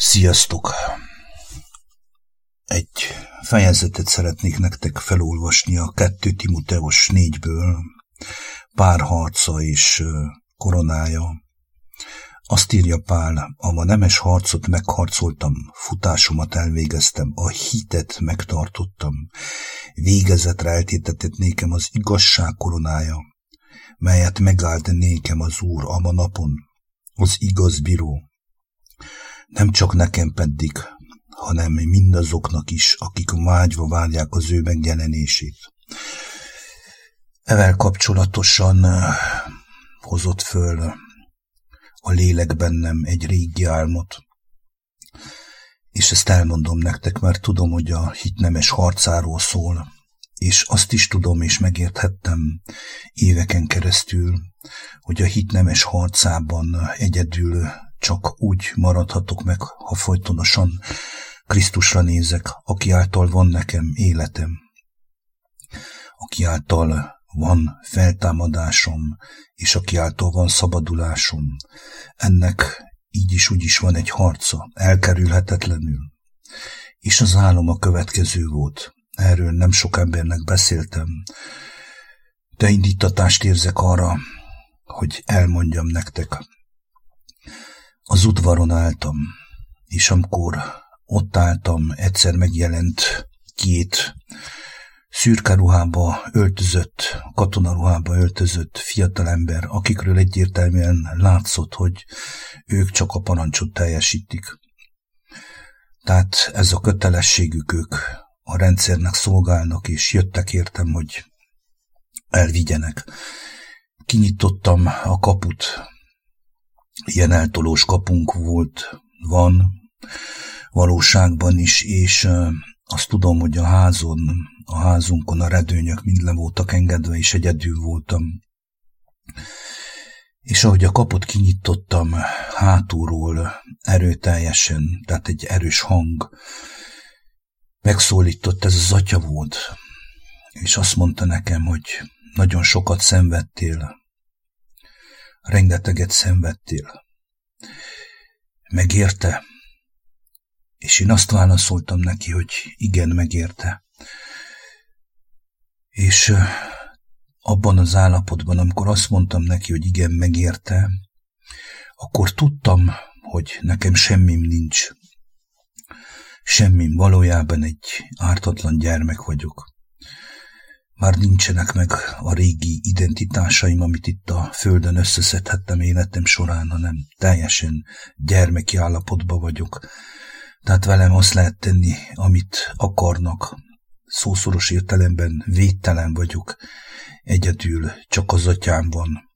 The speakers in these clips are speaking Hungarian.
Sziasztok! Egy fejezetet szeretnék nektek felolvasni a 2 Timoteus 4-ből, pár harca és koronája. Azt írja Pál, a nemes harcot megharcoltam, futásomat elvégeztem, a hitet megtartottam, végezetre eltétetett nékem az igazság koronája, melyet megállt nékem az Úr a napon, az igaz bíró, nem csak nekem pedig, hanem mindazoknak is, akik vágyva várják az ő megjelenését. Evel kapcsolatosan eh, hozott föl a lélek bennem egy régi álmot, és ezt elmondom nektek, mert tudom, hogy a hitnemes harcáról szól, és azt is tudom és megérthettem éveken keresztül, hogy a hitnemes harcában egyedül csak úgy maradhatok meg, ha folytonosan Krisztusra nézek, aki által van nekem életem, aki által van feltámadásom, és aki által van szabadulásom. Ennek így is úgy is van egy harca, elkerülhetetlenül. És az álom a következő volt. Erről nem sok embernek beszéltem, de indítatást érzek arra, hogy elmondjam nektek. Az udvaron álltam, és amikor ott álltam, egyszer megjelent két szürke ruhába öltözött, katonaruhába öltözött fiatalember, akikről egyértelműen látszott, hogy ők csak a parancsot teljesítik. Tehát ez a kötelességük, ők a rendszernek szolgálnak, és jöttek értem, hogy elvigyenek. Kinyitottam a kaput, ilyen eltolós kapunk volt, van, valóságban is, és azt tudom, hogy a házon, a házunkon a redőnyök mind le voltak engedve, és egyedül voltam. És ahogy a kaput kinyitottam hátulról erőteljesen, tehát egy erős hang, megszólított, ez az atya volt, és azt mondta nekem, hogy nagyon sokat szenvedtél, rengeteget szenvedtél. Megérte? És én azt válaszoltam neki, hogy igen, megérte. És abban az állapotban, amikor azt mondtam neki, hogy igen, megérte, akkor tudtam, hogy nekem semmim nincs. Semmim, valójában egy ártatlan gyermek vagyok. Már nincsenek meg a régi identitásaim, amit itt a földön összeszedhettem életem során, hanem teljesen gyermeki állapotban vagyok. Tehát velem azt lehet tenni, amit akarnak. Szószoros értelemben védtelen vagyok. Egyedül csak az atyám van.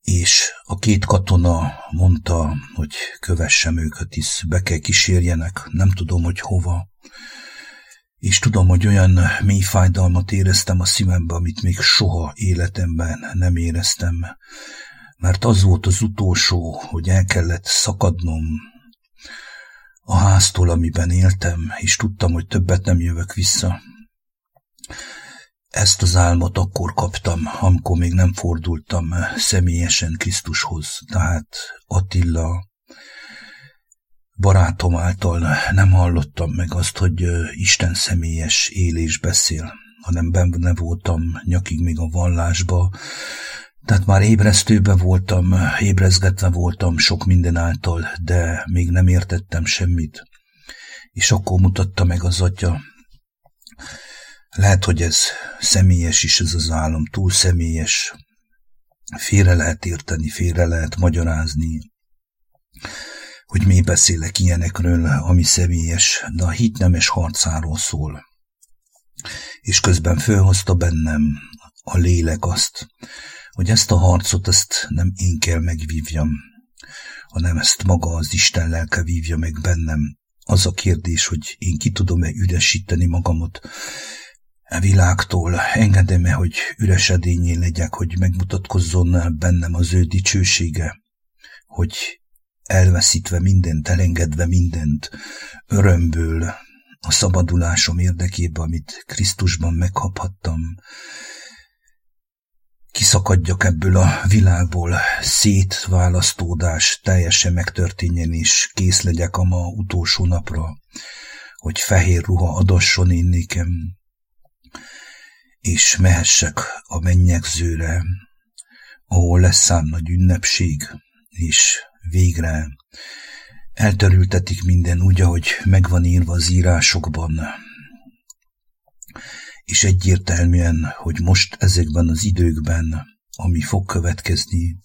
És a két katona mondta, hogy kövessem őket, hisz be kell kísérjenek, nem tudom, hogy hova és tudom, hogy olyan mély fájdalmat éreztem a szívembe, amit még soha életemben nem éreztem, mert az volt az utolsó, hogy el kellett szakadnom a háztól, amiben éltem, és tudtam, hogy többet nem jövök vissza. Ezt az álmot akkor kaptam, amikor még nem fordultam személyesen Krisztushoz, tehát Attila barátom által nem hallottam meg azt, hogy Isten személyes élés beszél, hanem benne voltam nyakig még a vallásba, tehát már ébresztőbe voltam, ébrezgetve voltam sok minden által, de még nem értettem semmit. És akkor mutatta meg az atya. Lehet, hogy ez személyes is ez az álom, túl személyes. Félre lehet érteni, félre lehet magyarázni hogy mi beszélek ilyenekről, ami személyes, de a hit nemes harcáról szól. És közben fölhozta bennem a lélek azt, hogy ezt a harcot, ezt nem én kell megvívjam, hanem ezt maga az Isten lelke vívja meg bennem. Az a kérdés, hogy én ki tudom-e üresíteni magamot e világtól, engedem-e, hogy üresedényé legyek, hogy megmutatkozzon bennem az ő dicsősége, hogy elveszítve mindent, elengedve mindent, örömből, a szabadulásom érdekében, amit Krisztusban megkaphattam, kiszakadjak ebből a világból, szétválasztódás teljesen megtörténjen, és kész legyek a ma utolsó napra, hogy fehér ruha adasson én nékem, és mehessek a mennyegzőre, ahol lesz szám nagy ünnepség, és végre elterültetik minden úgy, ahogy megvan írva az írásokban, és egyértelműen, hogy most ezekben az időkben, ami fog következni,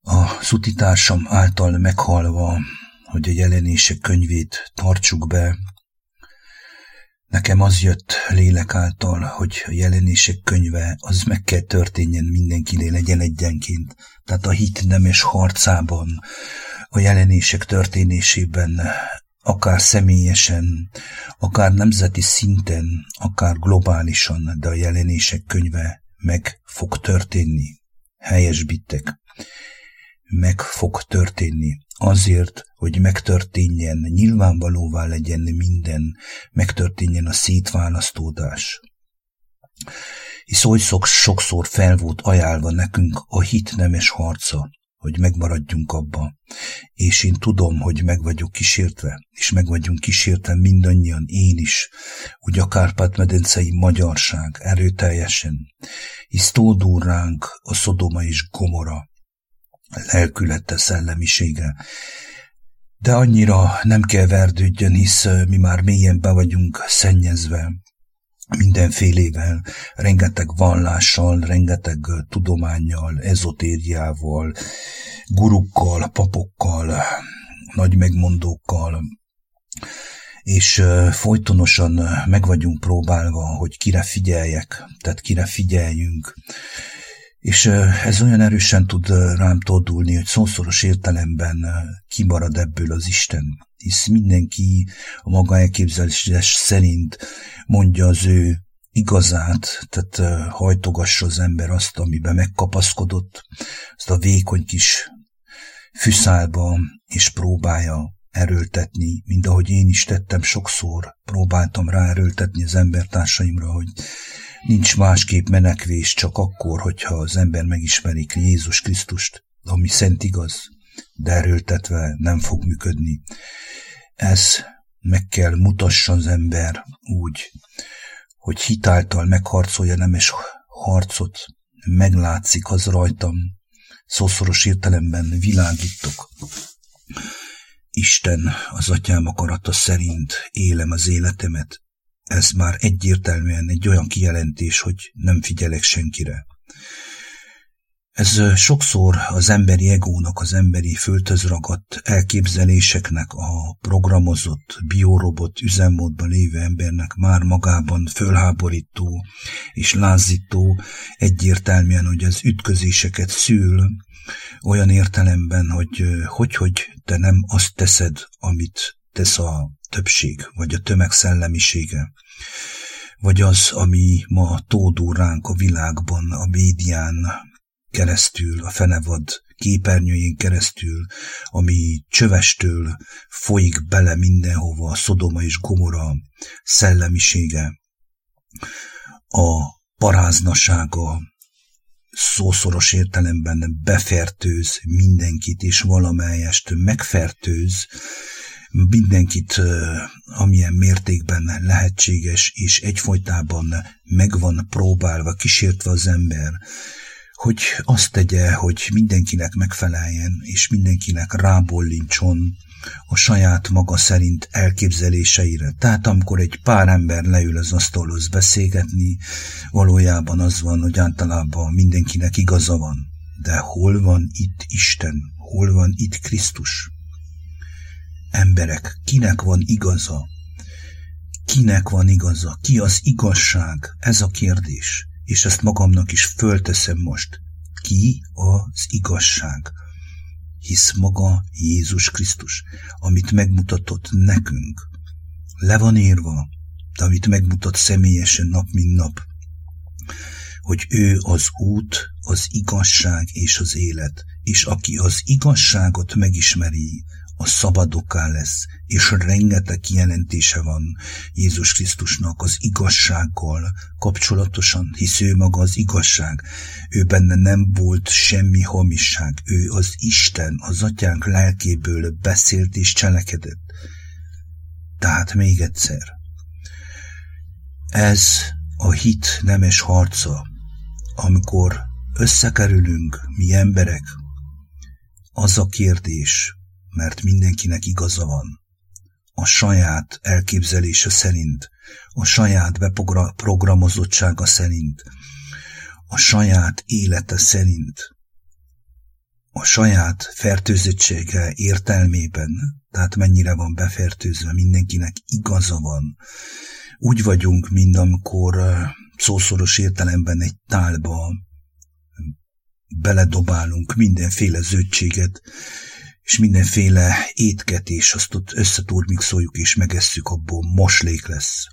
a szutitársam által meghalva, hogy a jelenések könyvét tartsuk be, Nekem az jött lélek által, hogy a jelenések könyve az meg kell történjen mindenkinél legyen egyenként. Tehát a hit nemes harcában, a jelenések történésében, akár személyesen, akár nemzeti szinten, akár globálisan, de a jelenések könyve meg fog történni. Helyesbitek. Meg fog történni. Azért, hogy megtörténjen, nyilvánvalóvá legyen minden, megtörténjen a szétválasztódás. Hisz oly sokszor fel volt ajánlva nekünk a hit nemes harca, hogy megmaradjunk abba. És én tudom, hogy meg vagyok kísértve, és meg vagyunk kísértve mindannyian, én is, úgy a Kárpát-medencei magyarság erőteljesen, hisz tódul ránk a Szodoma és Gomora, lelkülete szellemisége. De annyira nem kell verdődjön, hisz mi már mélyen be vagyunk szennyezve, mindenfélével, rengeteg vallással, rengeteg tudományjal, ezotériával, gurukkal, papokkal, nagy megmondókkal, és folytonosan meg vagyunk próbálva, hogy kire figyeljek, tehát kire figyeljünk, és ez olyan erősen tud rám tordulni, hogy szószoros értelemben kimarad ebből az Isten, hisz mindenki a maga elképzelés szerint mondja az ő igazát, tehát hajtogassa az ember azt, amiben megkapaszkodott, azt a vékony kis fűszálba, és próbálja erőltetni, mint ahogy én is tettem sokszor, próbáltam rá erőltetni az embertársaimra, hogy Nincs másképp menekvés csak akkor, hogyha az ember megismerik Jézus Krisztust, ami szent igaz, de erőltetve nem fog működni. Ez meg kell mutassa az ember úgy, hogy hitáltal megharcolja nemes harcot, meglátszik az rajtam, szószoros értelemben világítok. Isten az atyám akarata szerint élem az életemet, ez már egyértelműen egy olyan kijelentés, hogy nem figyelek senkire. Ez sokszor az emberi egónak, az emberi föltözragadt elképzeléseknek, a programozott, biorobot üzemmódban lévő embernek már magában fölháborító és lázító egyértelműen, hogy az ütközéseket szül, olyan értelemben, hogy hogy, hogy te nem azt teszed, amit tesz a többség, vagy a tömeg szellemisége, vagy az, ami ma tódul ránk a világban, a médián keresztül, a fenevad képernyőjén keresztül, ami csövestől folyik bele mindenhova a Szodoma és Gomora szellemisége, a paráznasága, szószoros értelemben befertőz mindenkit, és valamelyest megfertőz, mindenkit amilyen mértékben lehetséges, és egyfolytában megvan próbálva, kísértve az ember, hogy azt tegye, hogy mindenkinek megfeleljen, és mindenkinek rábollincson a saját maga szerint elképzeléseire. Tehát amikor egy pár ember leül az asztalhoz beszélgetni, valójában az van, hogy általában mindenkinek igaza van. De hol van itt Isten? Hol van itt Krisztus? Emberek, kinek van igaza? Kinek van igaza? Ki az igazság? Ez a kérdés. És ezt magamnak is fölteszem most. Ki az igazság? Hisz maga Jézus Krisztus, amit megmutatott nekünk. Le van írva, de amit megmutat személyesen nap mint nap, hogy ő az út, az igazság és az élet, és aki az igazságot megismeri, a szabadoká lesz, és rengeteg kijelentése van Jézus Krisztusnak az igazsággal kapcsolatosan, hisz ő maga az igazság. Ő benne nem volt semmi hamisság. Ő az Isten, az atyánk lelkéből beszélt és cselekedett. Tehát még egyszer. Ez a hit nemes harca, amikor összekerülünk mi emberek, az a kérdés, mert mindenkinek igaza van. A saját elképzelése szerint, a saját beprogramozottsága szerint, a saját élete szerint, a saját fertőzöttsége értelmében, tehát mennyire van befertőzve, mindenkinek igaza van. Úgy vagyunk, mint amikor szószoros értelemben egy tálba beledobálunk mindenféle zöldséget, és mindenféle étket, és azt ott összeturmixoljuk, és megesszük, abból moslék lesz.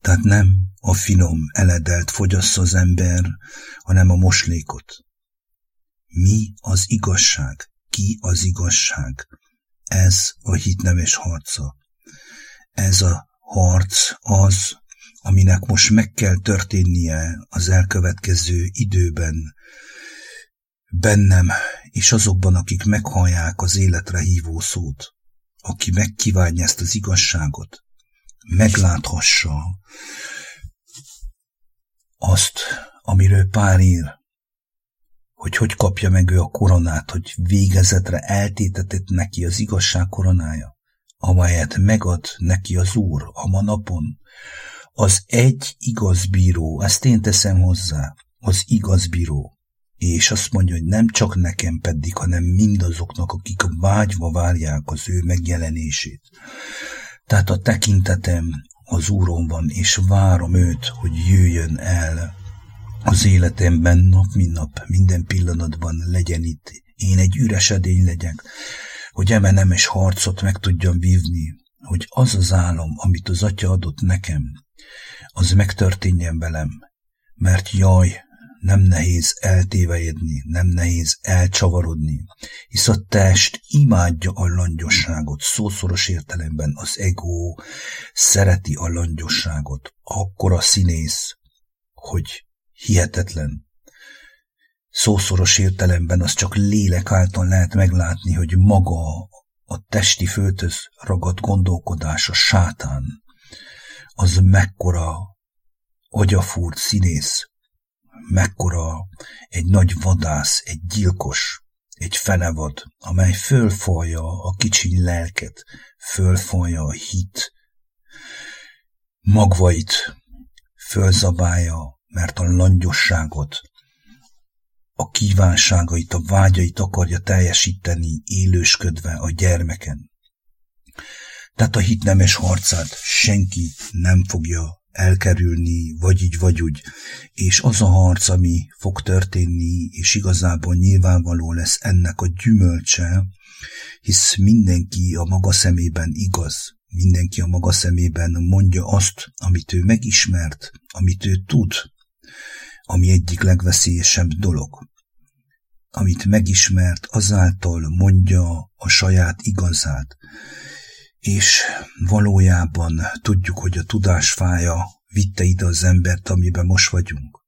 Tehát nem a finom, eledelt fogyassza az ember, hanem a moslékot. Mi az igazság? Ki az igazság? Ez a hit nemes harca. Ez a harc az, aminek most meg kell történnie az elkövetkező időben, bennem és azokban, akik meghallják az életre hívó szót, aki megkívánja ezt az igazságot, megláthassa azt, amiről pár ír, hogy hogy kapja meg ő a koronát, hogy végezetre eltétetett neki az igazság koronája, amelyet megad neki az Úr a manapon. Az egy igaz bíró, ezt én teszem hozzá, az igaz bíró, és azt mondja, hogy nem csak nekem pedig, hanem mindazoknak, akik vágyva várják az ő megjelenését. Tehát a tekintetem az Úron van, és várom őt, hogy jöjjön el az életemben nap, mint nap, minden pillanatban legyen itt. Én egy üres edény legyek, hogy eme nemes harcot meg tudjam vívni, hogy az az álom, amit az Atya adott nekem, az megtörténjen velem, mert jaj, nem nehéz eltévejedni, nem nehéz elcsavarodni, hisz a test imádja a langyosságot, szószoros értelemben az ego szereti a langyosságot, a színész, hogy hihetetlen. Szószoros értelemben az csak lélek által lehet meglátni, hogy maga a testi földhöz ragadt gondolkodás, a sátán, az mekkora agyafúrt színész, mekkora egy nagy vadász, egy gyilkos, egy fenevad, amely fölfalja a kicsiny lelket, fölfalja a hit magvait, fölzabálja, mert a langyosságot, a kívánságait, a vágyait akarja teljesíteni, élősködve a gyermeken. Tehát a hit nemes harcát senki nem fogja elkerülni, vagy így, vagy úgy. És az a harc, ami fog történni, és igazából nyilvánvaló lesz ennek a gyümölcse, hisz mindenki a maga szemében igaz, mindenki a maga szemében mondja azt, amit ő megismert, amit ő tud, ami egyik legveszélyesebb dolog. Amit megismert, azáltal mondja a saját igazát, és valójában tudjuk, hogy a tudásfája vitte ide az embert, amiben most vagyunk.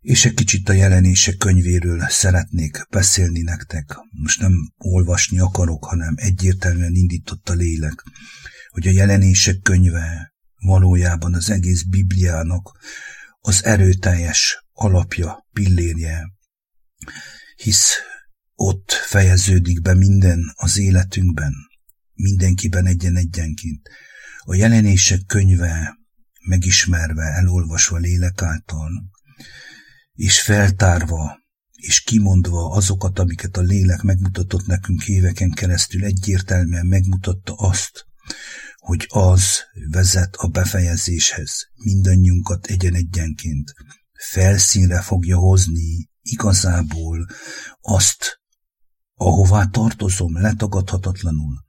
És egy kicsit a jelenések könyvéről szeretnék beszélni nektek. Most nem olvasni akarok, hanem egyértelműen indított a lélek, hogy a jelenések könyve valójában az egész Bibliának az erőteljes alapja, pillérje, hisz ott fejeződik be minden az életünkben, mindenkiben egyen-egyenként. A jelenések könyve megismerve, elolvasva lélek által, és feltárva, és kimondva azokat, amiket a lélek megmutatott nekünk éveken keresztül, egyértelműen megmutatta azt, hogy az vezet a befejezéshez, mindannyiunkat egyen-egyenként. Felszínre fogja hozni igazából azt, ahová tartozom letagadhatatlanul,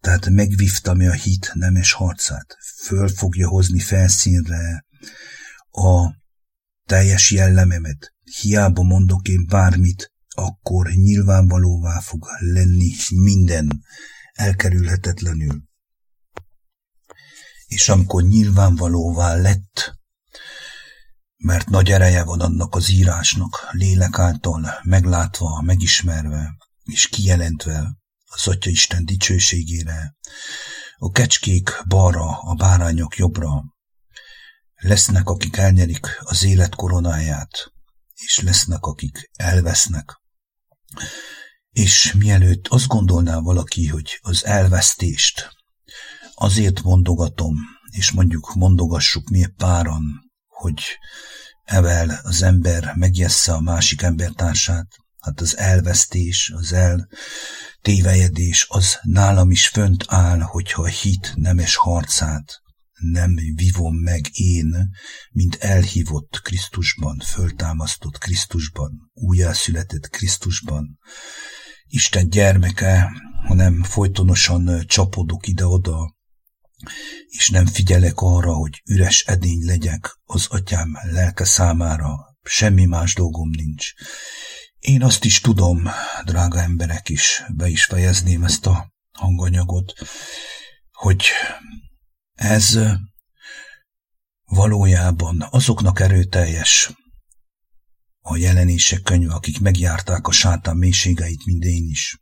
tehát megvívtam a hit nemes harcát, föl fogja hozni felszínre a teljes jellememet. Hiába mondok én bármit akkor nyilvánvalóvá fog lenni minden elkerülhetetlenül. És amikor nyilvánvalóvá lett, mert nagy ereje van annak az írásnak, lélek által meglátva, megismerve és kijelentve az Atya Isten dicsőségére, a kecskék balra, a bárányok jobbra, lesznek, akik elnyerik az élet koronáját, és lesznek, akik elvesznek. És mielőtt azt gondolná valaki, hogy az elvesztést azért mondogatom, és mondjuk mondogassuk mi páran, hogy evel az ember megjessze a másik embertársát, hát az elvesztés, az eltévejedés, az nálam is fönt áll, hogyha a hit nemes harcát nem vivom meg én, mint elhívott Krisztusban, föltámasztott Krisztusban, újjászületett Krisztusban, Isten gyermeke, hanem folytonosan csapodok ide-oda, és nem figyelek arra, hogy üres edény legyek az atyám lelke számára, semmi más dolgom nincs. Én azt is tudom, drága emberek is, be is fejezném ezt a hanganyagot, hogy ez valójában azoknak erőteljes a jelenések könyve, akik megjárták a sátán mélységeit, mint én is.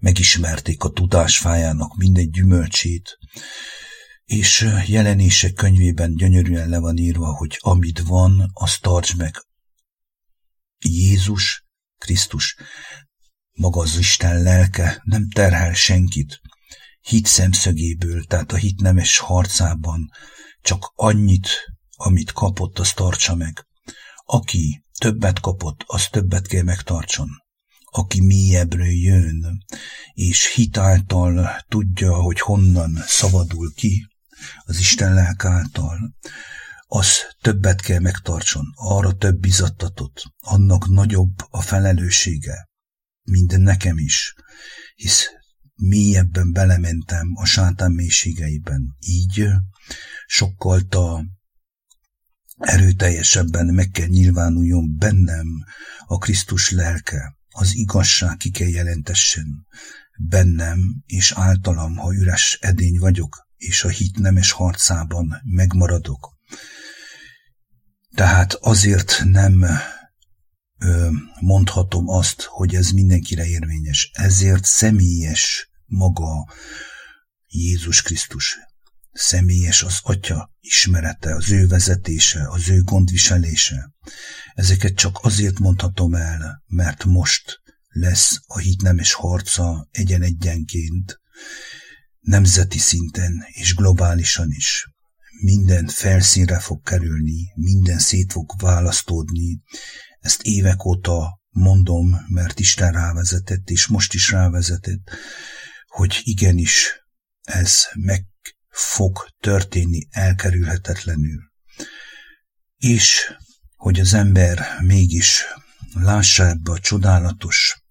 Megismerték a tudás fájának minden gyümölcsét, és jelenések könyvében gyönyörűen le van írva, hogy amit van, azt tarts meg. Jézus, Krisztus, maga az Isten lelke nem terhel senkit, hit szemszögéből, tehát a hit nemes harcában csak annyit, amit kapott, azt tartsa meg. Aki többet kapott, az többet kell megtartson. Aki mélyebbről jön, és hitáltal tudja, hogy honnan szabadul ki, az Isten lelk által, az többet kell megtartson, arra több bizattatot, annak nagyobb a felelőssége, mint nekem is, hisz mélyebben belementem a sátán mélységeiben. Így sokkal erőteljesebben meg kell nyilvánuljon bennem a Krisztus lelke, az igazság ki kell jelentessen bennem és általam, ha üres edény vagyok, és a hit nemes harcában megmaradok. Tehát azért nem mondhatom azt, hogy ez mindenkire érvényes. Ezért személyes maga Jézus Krisztus. Személyes az Atya ismerete, az ő vezetése, az ő gondviselése. Ezeket csak azért mondhatom el, mert most lesz a hit nemes harca egyen-egyenként, nemzeti szinten és globálisan is. Minden felszínre fog kerülni, minden szét fog választódni, ezt évek óta mondom, mert Isten rávezetett, és most is rávezetett, hogy igenis ez meg fog történni elkerülhetetlenül. És hogy az ember mégis lássa ebbe a csodálatos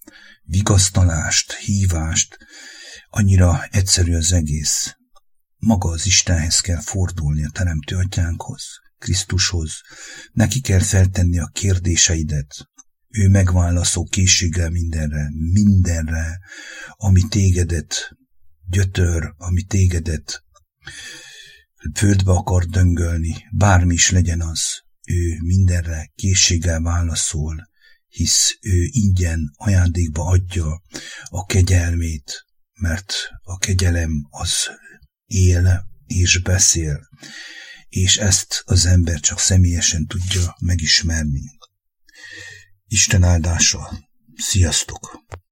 vigasztalást, hívást, annyira egyszerű az egész. Maga az Istenhez kell fordulni a Teremtő Atyánkhoz. Krisztushoz. Neki kell feltenni a kérdéseidet. Ő megválaszol készséggel mindenre, mindenre, ami tégedet gyötör, ami tégedet földbe akar döngölni, bármi is legyen az, ő mindenre készséggel válaszol, hisz ő ingyen ajándékba adja a kegyelmét, mert a kegyelem az él és beszél, és ezt az ember csak személyesen tudja megismerni. Isten áldása! Sziasztok!